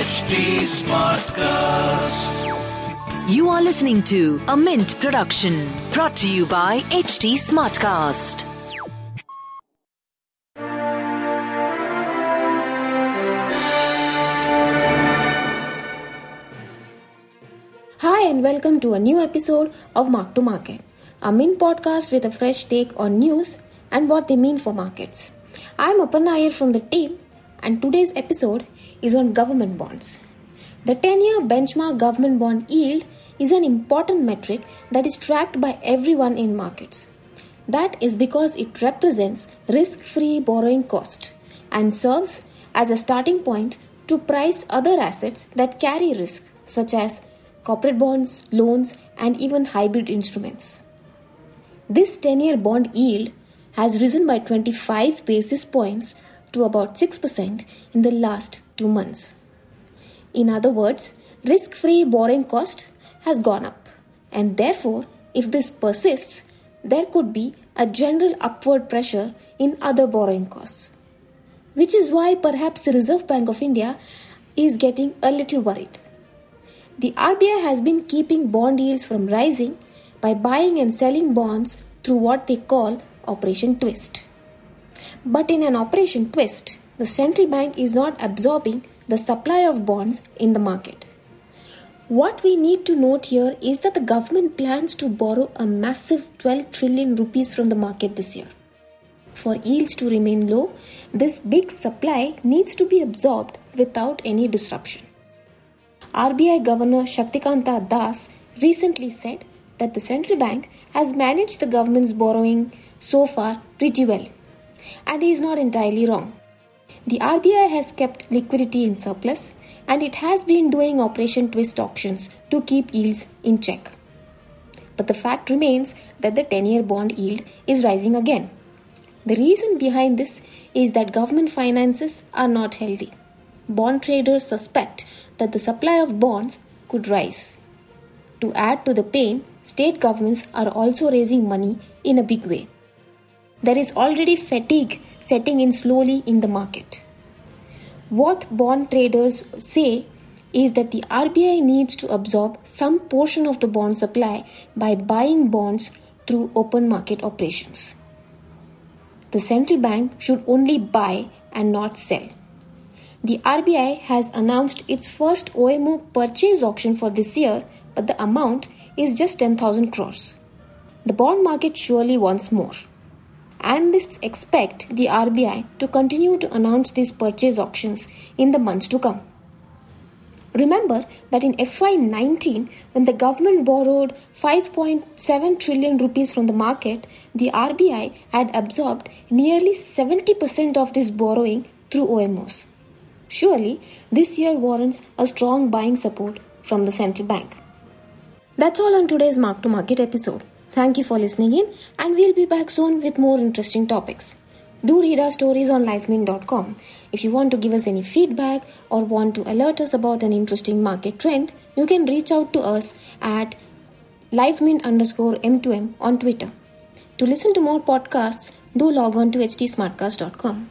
HT Smartcast. You are listening to a Mint production brought to you by HT Smartcast. Hi, and welcome to a new episode of Mark to Market, a Mint podcast with a fresh take on news and what they mean for markets. I'm Aparna Iyer from the team, and today's episode is on government bonds. The 10 year benchmark government bond yield is an important metric that is tracked by everyone in markets. That is because it represents risk free borrowing cost and serves as a starting point to price other assets that carry risk, such as corporate bonds, loans, and even hybrid instruments. This 10 year bond yield has risen by 25 basis points to about 6% in the last two months. In other words, risk free borrowing cost has gone up, and therefore, if this persists, there could be a general upward pressure in other borrowing costs. Which is why perhaps the Reserve Bank of India is getting a little worried. The RBI has been keeping bond yields from rising by buying and selling bonds through what they call Operation Twist. But in an Operation Twist, the central bank is not absorbing the supply of bonds in the market. What we need to note here is that the government plans to borrow a massive 12 trillion rupees from the market this year. For yields to remain low, this big supply needs to be absorbed without any disruption. RBI Governor Shaktikanta Das recently said that the central bank has managed the government's borrowing so far pretty well. And he is not entirely wrong. The RBI has kept liquidity in surplus and it has been doing Operation Twist auctions to keep yields in check. But the fact remains that the 10 year bond yield is rising again. The reason behind this is that government finances are not healthy. Bond traders suspect that the supply of bonds could rise. To add to the pain, state governments are also raising money in a big way. There is already fatigue setting in slowly in the market. What bond traders say is that the RBI needs to absorb some portion of the bond supply by buying bonds through open market operations. The central bank should only buy and not sell. The RBI has announced its first OMO purchase auction for this year, but the amount is just 10,000 crores. The bond market surely wants more. Analysts expect the RBI to continue to announce these purchase auctions in the months to come. Remember that in FY19, when the government borrowed 5.7 trillion rupees from the market, the RBI had absorbed nearly 70% of this borrowing through OMOs. Surely, this year warrants a strong buying support from the central bank. That's all on today's Mark to Market episode. Thank you for listening in, and we'll be back soon with more interesting topics. Do read our stories on livemint.com. If you want to give us any feedback or want to alert us about an interesting market trend, you can reach out to us at livemint underscore m2m on Twitter. To listen to more podcasts, do log on to htsmartcast.com.